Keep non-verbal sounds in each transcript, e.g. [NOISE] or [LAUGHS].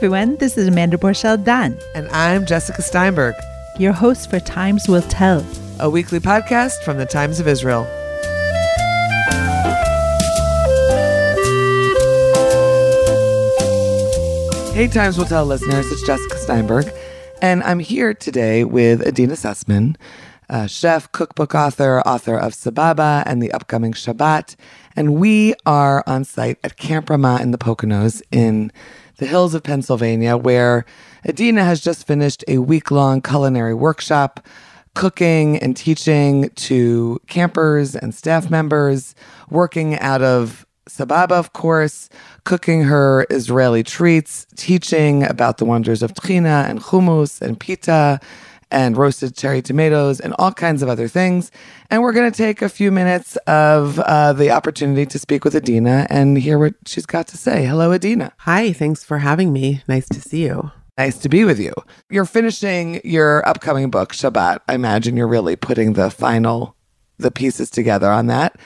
everyone, this is Amanda Borschel Dan, And I'm Jessica Steinberg, your host for Times Will Tell. a weekly podcast from the Times of Israel. Hey, Times Will Tell listeners, it's Jessica Steinberg, and I'm here today with Adeena Sussman, a chef, cookbook author, author of Sababa and the upcoming Shabbat. And we are on site at Camp Ramah in the Poconos in the hills of Pennsylvania, where Adeena has just finished a week long culinary workshop cooking and teaching to campers and staff members, working out of Sababa, of course, cooking her Israeli treats, teaching about the wonders of tchina and hummus and pita and roasted cherry tomatoes and all kinds of other things. And we're going to take a few minutes of uh, the opportunity to speak with Adeena and hear what she's got to say. Hello, Adeena. Hi, thanks for having me. Nice to see you. Nice to be with you. You're finishing your upcoming book, Shabbat. I imagine you're really putting the final the pieces together on that.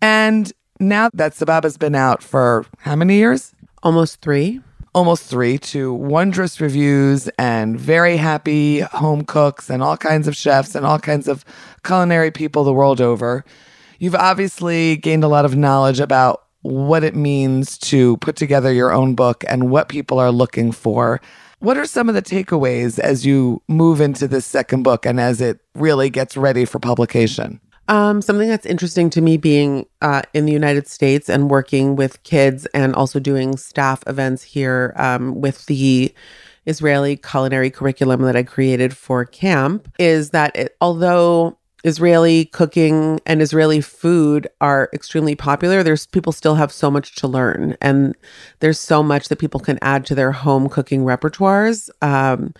And now that Sababa's been out for how many years? Almost three. Almost three to wondrous reviews and very happy home cooks and all kinds of chefs and all kinds of culinary people the world over. You've obviously gained a lot of knowledge about what it means to put together your own book and what people are looking for. What are some of the takeaways as you move into this second book and as it really gets ready for publication? Um, something that's interesting to me being uh, in the United States and working with kids and also doing staff events here um, with the Israeli culinary curriculum that I created for camp is that it, although Israeli cooking and Israeli food are extremely popular. There's people still have so much to learn, and there's so much that people can add to their home cooking repertoires. Um,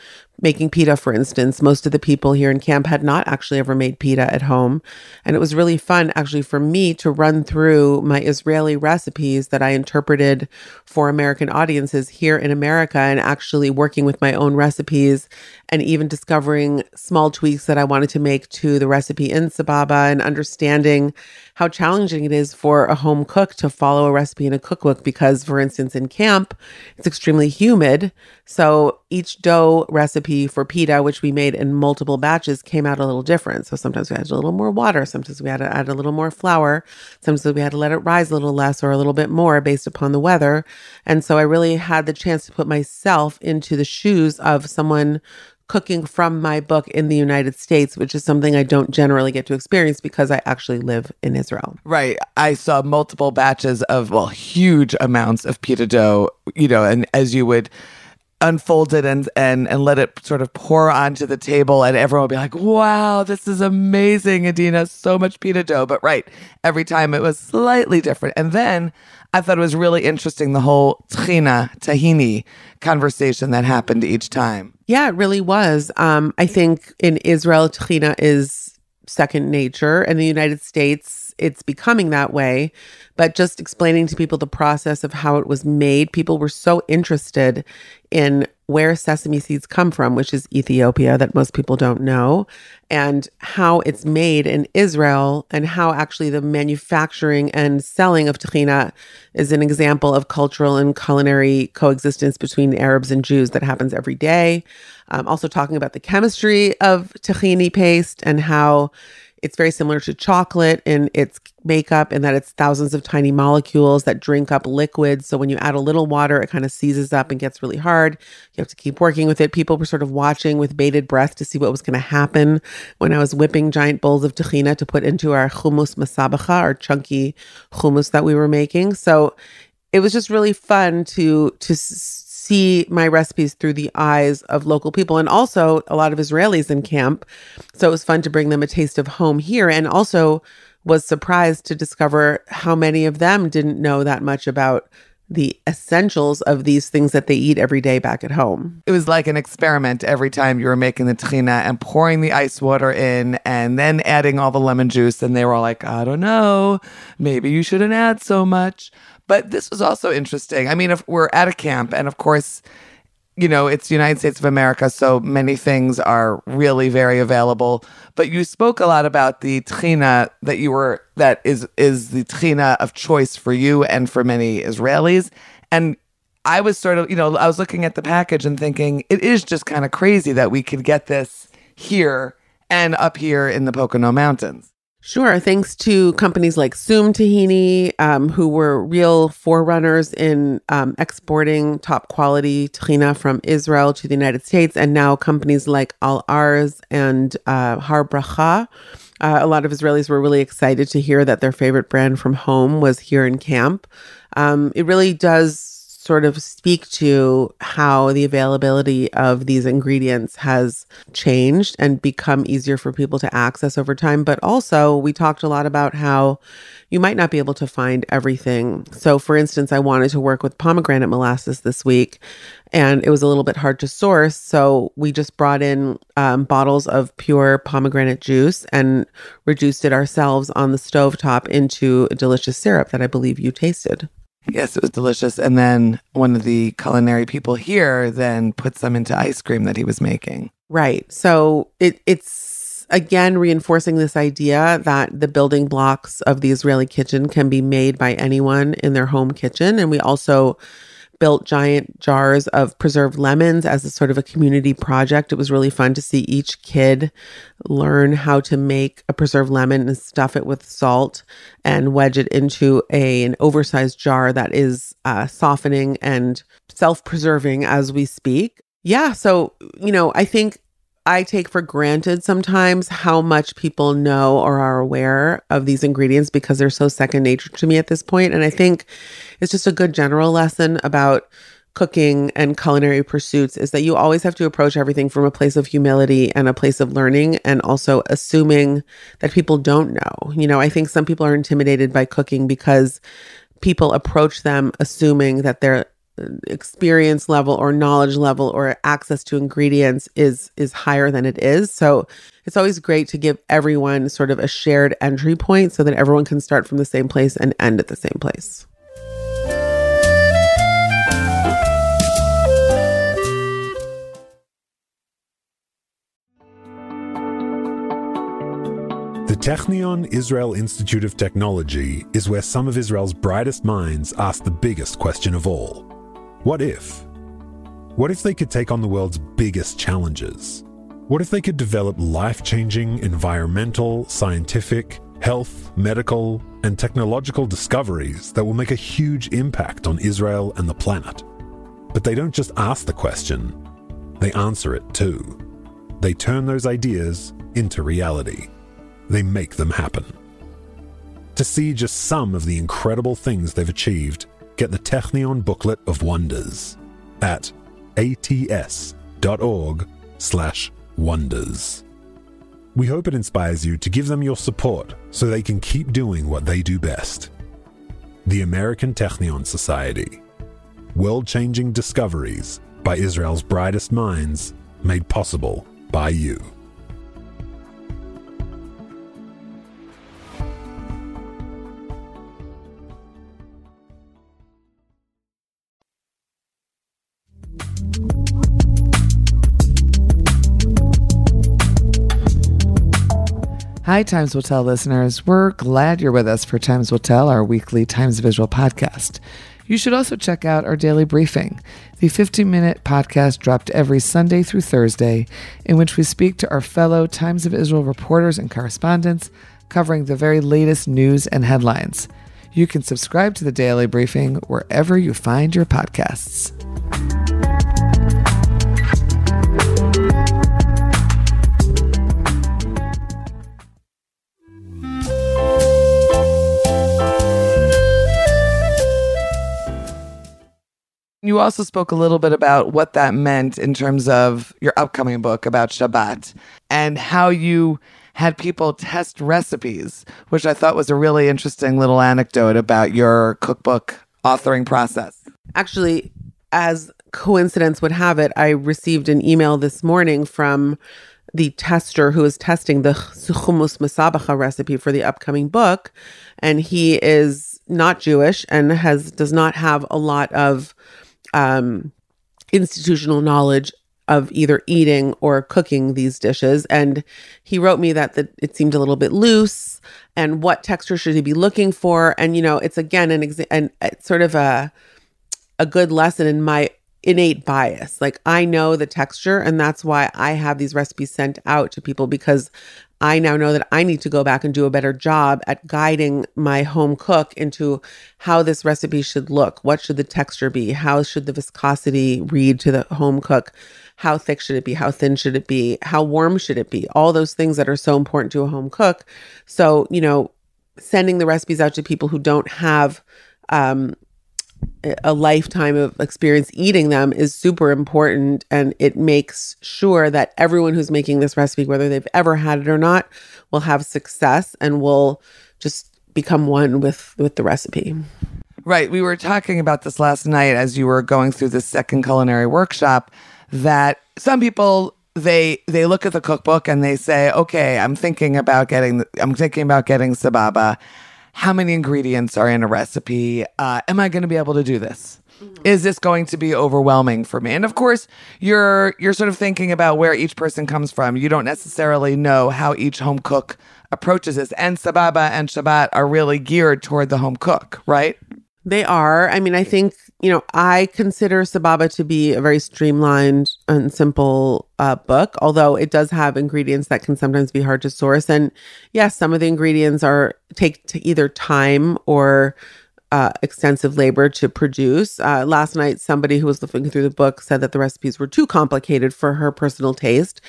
making pita, for instance, most of the people here in camp had not actually ever made pita at home, and it was really fun actually for me to run through my Israeli recipes that I interpreted for American audiences here in America, and actually working with my own recipes, and even discovering small tweaks that I wanted to make to the recipe in Sababa, and understanding how challenging it is for a home cook to follow a recipe in a cookbook because, for instance, in camp, it's extremely humid. So each dough recipe for pita, which we made in multiple batches, came out a little different. So sometimes we had a little more water, sometimes we had to add a little more flour, sometimes we had to let it rise a little less or a little bit more based upon the weather. And so I really had the chance to put myself into the shoes of someone cooking from my book in the United States, which is something I don't generally get to experience because I actually live in Israel. Right. I saw multiple batches of, well, huge amounts of pita dough, you know, and as you would unfold it and and and let it sort of pour onto the table and everyone would be like wow this is amazing adeena so much pita dough but right every time it was slightly different and then i thought it was really interesting the whole tchina tahini conversation that happened each time Yeah, it really was. Um, I think in Israel, tahina is second nature. In the United States, it's becoming that way. But just explaining to people the process of how it was made, people were so interested in where sesame seeds come from, which is Ethiopia, that most people don't know, and how it's made in Israel, and how actually the manufacturing and selling of tahina is an example of cultural and culinary coexistence between Arabs and Jews that happens every day. Um, also, talking about the chemistry of tahini paste and how it's very similar to chocolate in its makeup and that it's thousands of tiny molecules that drink up liquids. So when you add a little water, it kind of seizes up and gets really hard. You have to keep working with it. People were sort of watching with bated breath to see what was going to happen when I was whipping giant bowls of tahina to put into our hummus masabacha, our chunky hummus that we were making. So it was just really fun to to see my recipes through the eyes of local people and also a lot of Israelis in camp. So it was fun to bring them a taste of home here and also was surprised to discover how many of them didn't know that much about the essentials of these things that they eat every day back at home. it was like an experiment every time you were making the tahina and pouring the ice water in and then adding all the lemon juice and they were all like i don't know maybe you shouldn't add so much but this was also interesting. I mean if we're at a camp and of course you know it's united states of america so many things are really very available. But you spoke a lot about the tahina that you were that is is the tchina of choice for you and for many israelis. And I was sort of, you know, I was looking at the package and thinking it is just kind of crazy that we could get this here and up here in the Pocono Mountains. Sure. Thanks to companies like Soom Tahini, um, who were real forerunners in um, exporting top quality tahina from Israel to the United States, and now companies like Al Arz and uh, Har Bracha. Uh, a lot of Israelis were really excited to hear that their favorite brand from home was here in camp. Um, it really does sort of speak to how the availability of these ingredients has changed and become easier for people to access over time. But also, we talked a lot about how you might not be able to find everything. So, for instance, I wanted to work with pomegranate molasses this week, and it was a little bit hard to source. So, we just brought in um, bottles of pure pomegranate juice and reduced it ourselves on the stove top into a delicious syrup that I believe you tasted. Yes, it was delicious. And then one of the culinary people here then put some into ice cream that he was making. Right. So it it's again reinforcing this idea that the building blocks of the Israeli kitchen can be made by anyone in their home kitchen. And we also built giant jars of preserved lemons as a sort of a community project. It was really fun to see each kid learn how to make a preserved lemon and stuff it with salt and wedge it into a an oversized jar that is uh, softening and self-preserving as we speak. Yeah, so you know, I think I take for granted sometimes how much people know or are aware of these ingredients because they're so second nature to me at this point. And I think it's just a good general lesson about cooking and culinary pursuits is that you always have to approach everything from a place of humility and a place of learning and also assuming that people don't know. You know, I think some people are intimidated by cooking because people approach them assuming that they're experience level or knowledge level or access to ingredients is is higher than it is. So it's always great to give everyone sort of a shared entry point so that everyone can start from the same place and end at the same place. The Technion Israel Institute of Technology is where some of Israel's brightest minds ask the biggest question of all what if? What if they could take on the world's biggest challenges? What if they could develop life changing environmental, scientific, health, medical, and technological discoveries that will make a huge impact on Israel and the planet? But they don't just ask the question, they answer it too. They turn those ideas into reality. They make them happen. To see just some of the incredible things they've achieved, get the Technion Booklet of Wonders at ats.org slash wonders. We hope it inspires you to give them your support so they can keep doing what they do best. The American Technion Society. World changing discoveries by Israel's brightest minds, made possible by you. Hi, Times Will Tell listeners. We're glad you're with us for Times Will Tell, our weekly Times of Israel podcast. You should also check out our daily briefing, the 15 minute podcast dropped every Sunday through Thursday, in which we speak to our fellow Times of Israel reporters and correspondents covering the very latest news and headlines. You can subscribe to the daily briefing wherever you find your podcasts. You also spoke a little bit about what that meant in terms of your upcoming book about Shabbat and how you had people test recipes, which I thought was a really interesting little anecdote about your cookbook authoring process. Actually, as coincidence would have it, I received an email this morning from the tester who is testing the hummus masabacha recipe for the upcoming book and he is not Jewish and has does not have a lot of um, institutional knowledge of either eating or cooking these dishes. And he wrote me that the, it seemed a little bit loose and what texture should he be looking for. And, you know, it's again an, exa- it's sort of a, a good lesson in my innate bias. Like I know the texture and that's why I have these recipes sent out to people because I now know that I need to go back and do a better job at guiding my home cook into how this recipe should look. What should the texture be? How should the viscosity read to the home cook? How thick should it be? How thin should it be? How warm should it be? All those things that are so important to a home cook. So, you know, sending the recipes out to people who don't have um, a lifetime of experience eating them is super important and it makes sure that everyone who's making this recipe whether they've ever had it or not will have success and will just become one with with the recipe Right. We were talking about this last night as you were going through the second culinary workshop that some people they they look at the cookbook and they say, "Okay, I'm thinking about getting I'm thinking about getting sababa. How many ingredients are in a recipe? Uh, am I going to be able to do this?" Is this going to be overwhelming for me? And of course, you're you're sort of thinking about where each person comes from. You don't necessarily know how each home cook approaches this. And Sababa and Shabbat are really geared toward the home cook, right? They are. I mean, I think, you know, I consider Sababa to be a very streamlined and simple uh, book, although it does have ingredients that can sometimes be hard to source. And yes, some of the ingredients are take to either time or uh, extensive labor to produce. Uh, last night, somebody who was looking through the book said that the recipes were too complicated for her personal taste.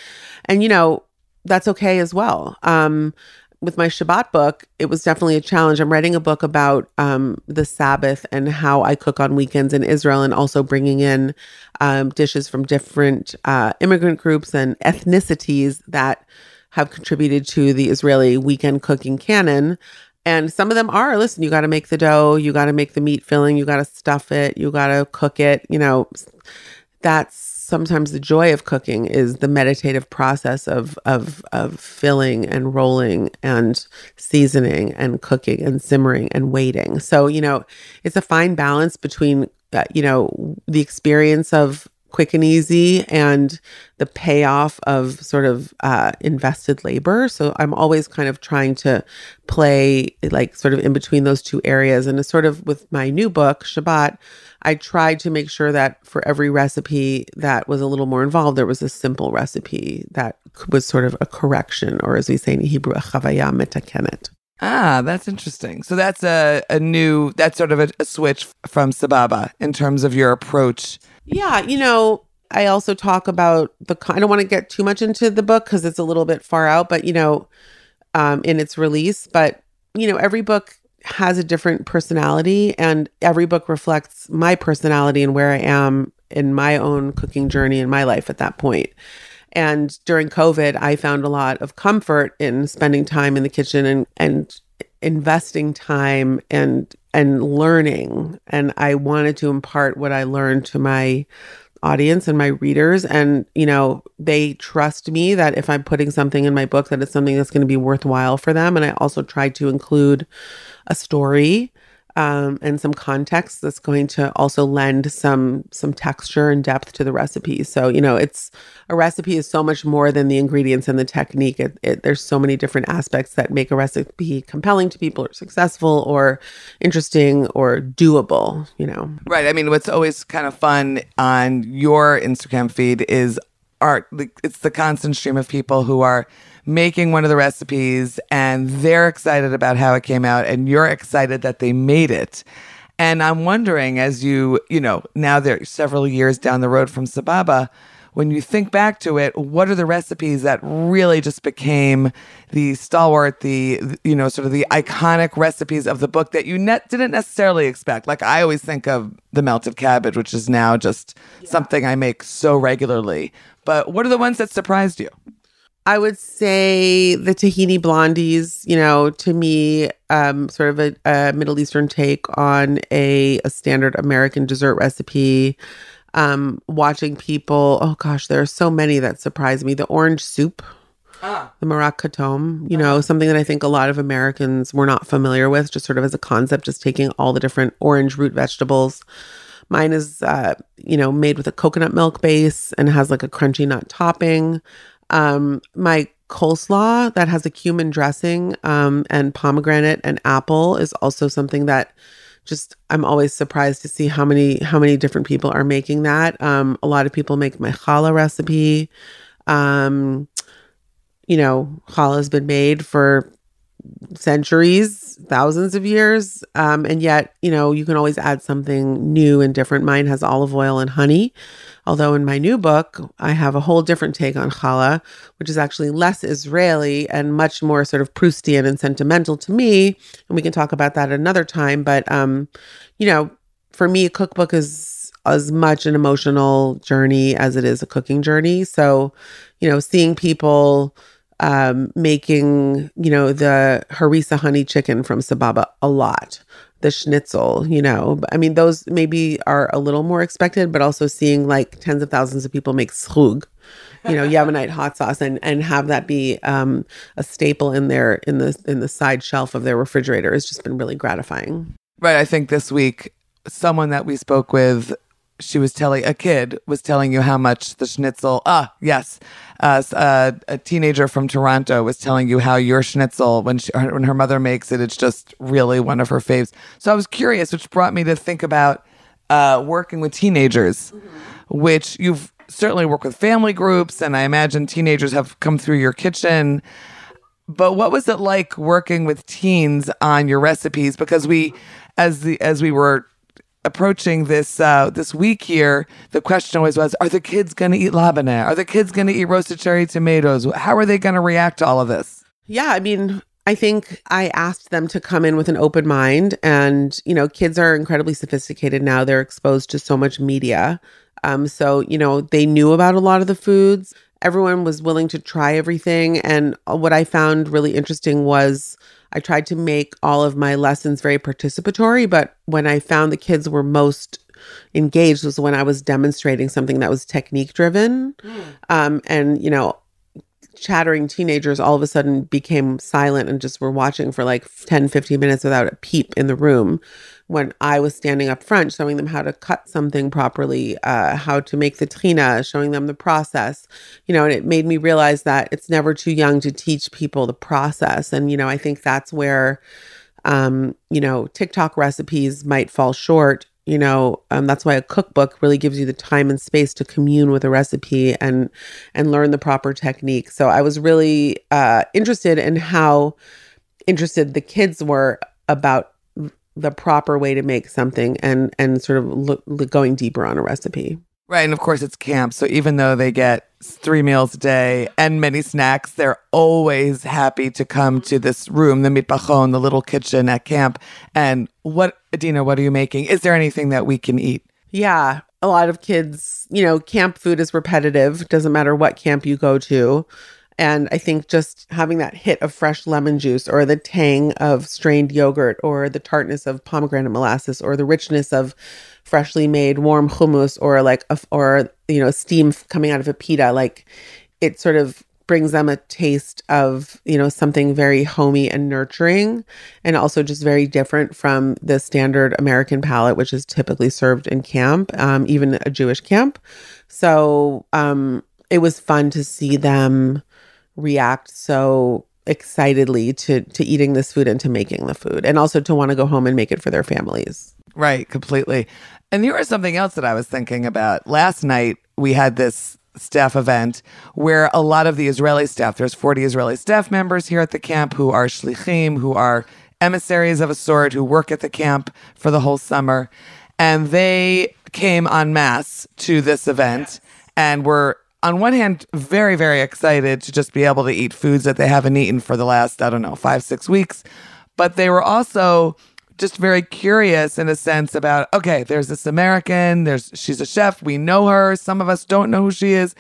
And, you know, that's okay as well. Um, with my Shabbat book, it was definitely a challenge. I'm writing a book about um, the Sabbath and how I cook on weekends in Israel, and also bringing in um, dishes from different uh, immigrant groups and ethnicities that have contributed to the Israeli weekend cooking canon. And some of them are listen, you got to make the dough, you got to make the meat filling, you got to stuff it, you got to cook it. You know, that's sometimes the joy of cooking is the meditative process of of of filling and rolling and seasoning and cooking and simmering and waiting. So, you know, it's a fine balance between uh, you know, the experience of quick and easy and the payoff of sort of uh, invested labor. So I'm always kind of trying to play like sort of in between those two areas. And sort of with my new book, Shabbat, I tried to make sure that for every recipe that was a little more involved, there was a simple recipe that was sort of a correction, or as we say in Hebrew, a chavaya metakenet. Ah, that's interesting. So that's a, a new, that's sort of a, a switch from Sababa in terms of your approach. Yeah, you know, I also talk about the, I don't want to get too much into the book because it's a little bit far out, but, you know, um, in its release, but, you know, every book has a different personality and every book reflects my personality and where I am in my own cooking journey in my life at that point. And during COVID, I found a lot of comfort in spending time in the kitchen and and investing time and and learning. And I wanted to impart what I learned to my audience and my readers and you know they trust me that if i'm putting something in my book that it's something that's going to be worthwhile for them and i also tried to include a story um, and some context that's going to also lend some some texture and depth to the recipe. So you know, it's a recipe is so much more than the ingredients and the technique. It, it, there's so many different aspects that make a recipe compelling to people, or successful, or interesting, or doable. You know, right? I mean, what's always kind of fun on your Instagram feed is art. It's the constant stream of people who are making one of the recipes and they're excited about how it came out and you're excited that they made it. And I'm wondering, as you, you know, now they're several years down the road from Sababa, when you think back to it, what are the recipes that really just became the stalwart, the, you know, sort of the iconic recipes of the book that you ne- didn't necessarily expect? Like I always think of the melted cabbage, which is now just yeah. something I make so regularly. But what are the ones that surprised you? I would say the tahini blondies, you know, to me, um, sort of a, a Middle Eastern take on a, a standard American dessert recipe. Um, watching people, oh gosh, there are so many that surprise me. The orange soup, ah. the marak katom, you know, uh-huh. something that I think a lot of Americans were not familiar with, just sort of as a concept, just taking all the different orange root vegetables. Mine is, uh, you know, made with a coconut milk base and has like a crunchy nut topping. Um, my coleslaw that has a cumin dressing um, and pomegranate and apple is also something that just I'm always surprised to see how many how many different people are making that. Um, a lot of people make my challah recipe. Um, you know, challah has been made for centuries, thousands of years. Um, and yet, you know, you can always add something new and different. Mine has olive oil and honey. Although in my new book, I have a whole different take on challah, which is actually less Israeli and much more sort of Proustian and sentimental to me. And we can talk about that another time. But, um, you know, for me, a cookbook is as much an emotional journey as it is a cooking journey. So, you know, seeing people um, making, you know, the harissa honey chicken from Sababa a lot, the schnitzel, you know. I mean, those maybe are a little more expected, but also seeing like tens of thousands of people make schrug, you know, Yemenite hot sauce, and and have that be um, a staple in their in the in the side shelf of their refrigerator has just been really gratifying. Right. I think this week, someone that we spoke with she was telling a kid was telling you how much the schnitzel ah yes uh, uh, a teenager from toronto was telling you how your schnitzel when she, when her mother makes it it's just really one of her faves. So i was curious which brought me to think about uh, working with teenagers mm-hmm. which you've certainly worked with family groups and i imagine teenagers have come through your kitchen. But what was it like working with teens on your recipes? Because we as the as we were approaching this uh, this week here, the question always was: Are the kids going to eat labneh? Are the kids going to eat roasted cherry tomatoes? How are they going to react to all of this? Yeah, I mean, I think I asked them to come in with an open mind, and you know, kids are incredibly sophisticated now. They're exposed to so much media, um, so you know, they knew about a lot of the foods. Everyone was willing to try everything, and what I found really interesting was I tried to make all of my lessons very participatory, but when I found the kids were most engaged was when I was demonstrating something that was technique driven. Mm. Um, and, you know, chattering teenagers all of a sudden became silent and just were watching for like 10, 15 minutes without a peep in the room when I was standing up front, showing them how to cut something properly, uh, how to make the tchina, showing them the process, you know, and it made me realize that it's never too young to teach people the process. And, you know, I think that's where, um, you know, TikTok recipes might fall short. You know, um, that's why a cookbook really gives you the time and space to commune with a recipe and and learn the proper technique. So I was really uh, interested in how interested the kids were about the proper way to make something and and sort of look, look, going deeper on a recipe. Right, and of course it's camp, so even though they get three meals a day and many snacks, they're always happy to come to this room, the mitbachon, the little kitchen at camp. And what, Adeena, what are you making? Is there anything that we can eat? Yeah, a lot of kids, you know, camp food is repetitive. Doesn't matter what camp you go to. And I think just having that hit of fresh lemon juice or the tang of strained yogurt or the tartness of pomegranate molasses or the richness of freshly made warm hummus or like a, or you know steam coming out of a pita like it sort of brings them a taste of you know something very homey and nurturing and also just very different from the standard american palate which is typically served in camp um, even a jewish camp. So um, it was fun to see them react so excitedly to to eating this food and to making the food and also to want to go home and make it for their families. Right, completely. And there was something else that I was thinking about. Last night we had this staff event where a lot of the Israeli staff, there's 40 Israeli staff members here at the camp who are shlichim, who are emissaries of a sort, who work at the camp for the whole summer. And they came en masse to this event yes. and were on one hand, very, very excited to just be able to eat foods that they haven't eaten for the last, I don't know, five, six weeks. But they were also just very curious in a sense about, okay, there's this American, there's she's a chef, we know her, some of us don't know who she is.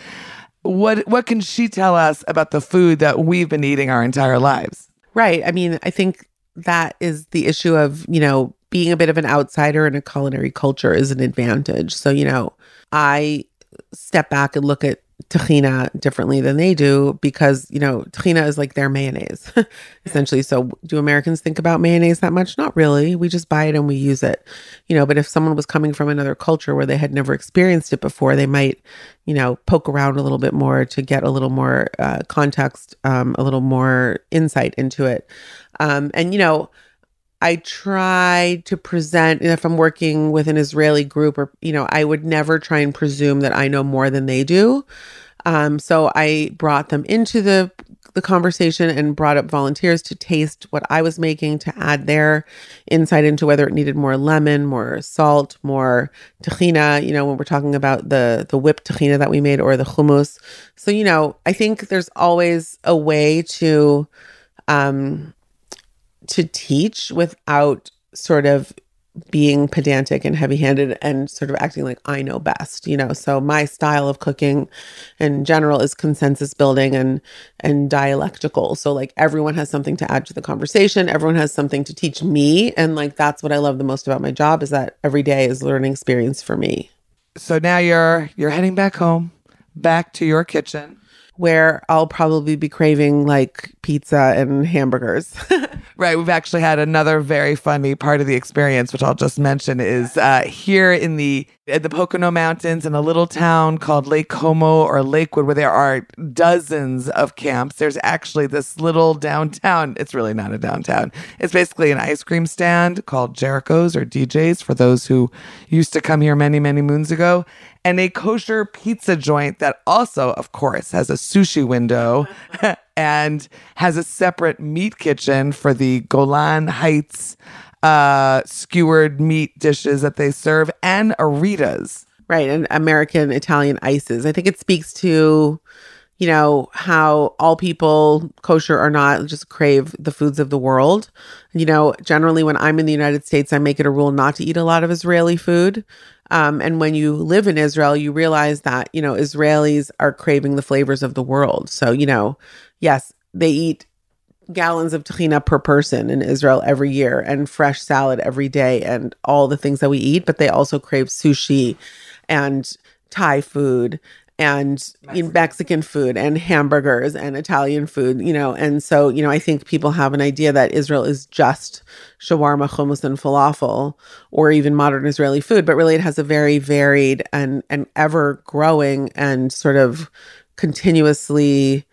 What what can she tell us about the food that we've been eating our entire lives? Right. I mean, I think that is the issue of, you know, being a bit of an outsider in a culinary culture is an advantage. So, you know, I step back and look at tahina differently than they do because you know tahina is like their mayonnaise [LAUGHS] essentially. So do americans think about mayonnaise that much? Not really. We just buy it and we use it. You know but if someone was coming from another culture where they had never experienced it before they might you know poke around a little bit more to get a little more uh, context um, a little more insight into it. Um, and you know I try to present if I'm working with an Israeli group or you know, I would never try and presume that I know more than they do. Um, so I brought them into the the conversation and brought up volunteers to taste what I was making to add their insight into whether it needed more lemon, more salt, more tahina, you know, when we're talking about the the whipped tahina that we made or the hummus. So, you know, I think there's always a way to um to teach without sort of being pedantic and heavy handed and sort of acting like I know best, you know. So my style of cooking in general is consensus building and and dialectical. So like everyone has something to add to the conversation, everyone has something to teach me and like that's what I love the most about my job is that every day is learning experience for me. So now you're you're heading back home, back to your kitchen where I'll probably be craving like pizza and hamburgers. [LAUGHS] right. We've actually had another very funny part of the experience, which I'll just mention, is uh, here in the the Pocono Mountains in a little town called Lake Como or Lakewood, where there are dozens of camps. There's actually this little downtown. It's really not a downtown. It's basically an ice cream stand called Jericho's or DJ's for those who used to come here many, many moons ago and a kosher pizza joint that also, of course, has a sushi window [LAUGHS] and has a separate meat kitchen for the Golan Heights uh, skewered meat dishes that they serve and a Rita's. Right. And American Italian ices. I think it speaks to, you know, how all people, kosher or not, just crave the foods of the world. You know, generally when I'm in the United States, I make it a rule not to eat a lot of Israeli food. Um, and when you live in Israel, you realize that, you know, Israelis are craving the flavors of the world. So, you know, yes, they eat gallons of tahina per person in Israel every year and fresh salad every day and all the things that we eat, but they also crave sushi and Thai food and Mexican. Mexican food and hamburgers and Italian food, you know. And so, you know, I think people have an idea that Israel is just shawarma, hummus, and falafel, or even modern Israeli food, but really it has a very varied and and ever growing and sort of continuously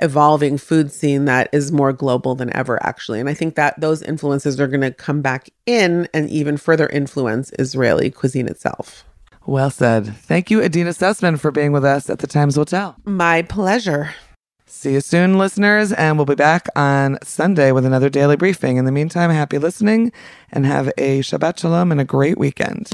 evolving food scene that is more global than ever actually and i think that those influences are going to come back in and even further influence israeli cuisine itself well said. Thank you, Adeena Sussman, for being with us at the Times Will Tell. My pleasure. See you soon, listeners, and we'll be back on Sunday with another daily briefing. In the meantime, happy listening and have a Shabbat Shalom and a great weekend.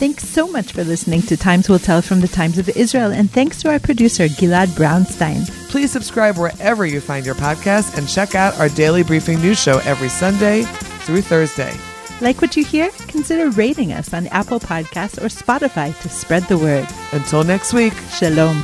Thanks so much for listening to Times Will Tell from the Times of Israel, and thanks to our producer, Gilad Brownstein. Please subscribe wherever you find your podcast and check out our daily briefing news show every Sunday through Thursday. Like what you hear? Consider rating us on Apple Podcasts or Spotify to spread the word. Until next week, Shalom.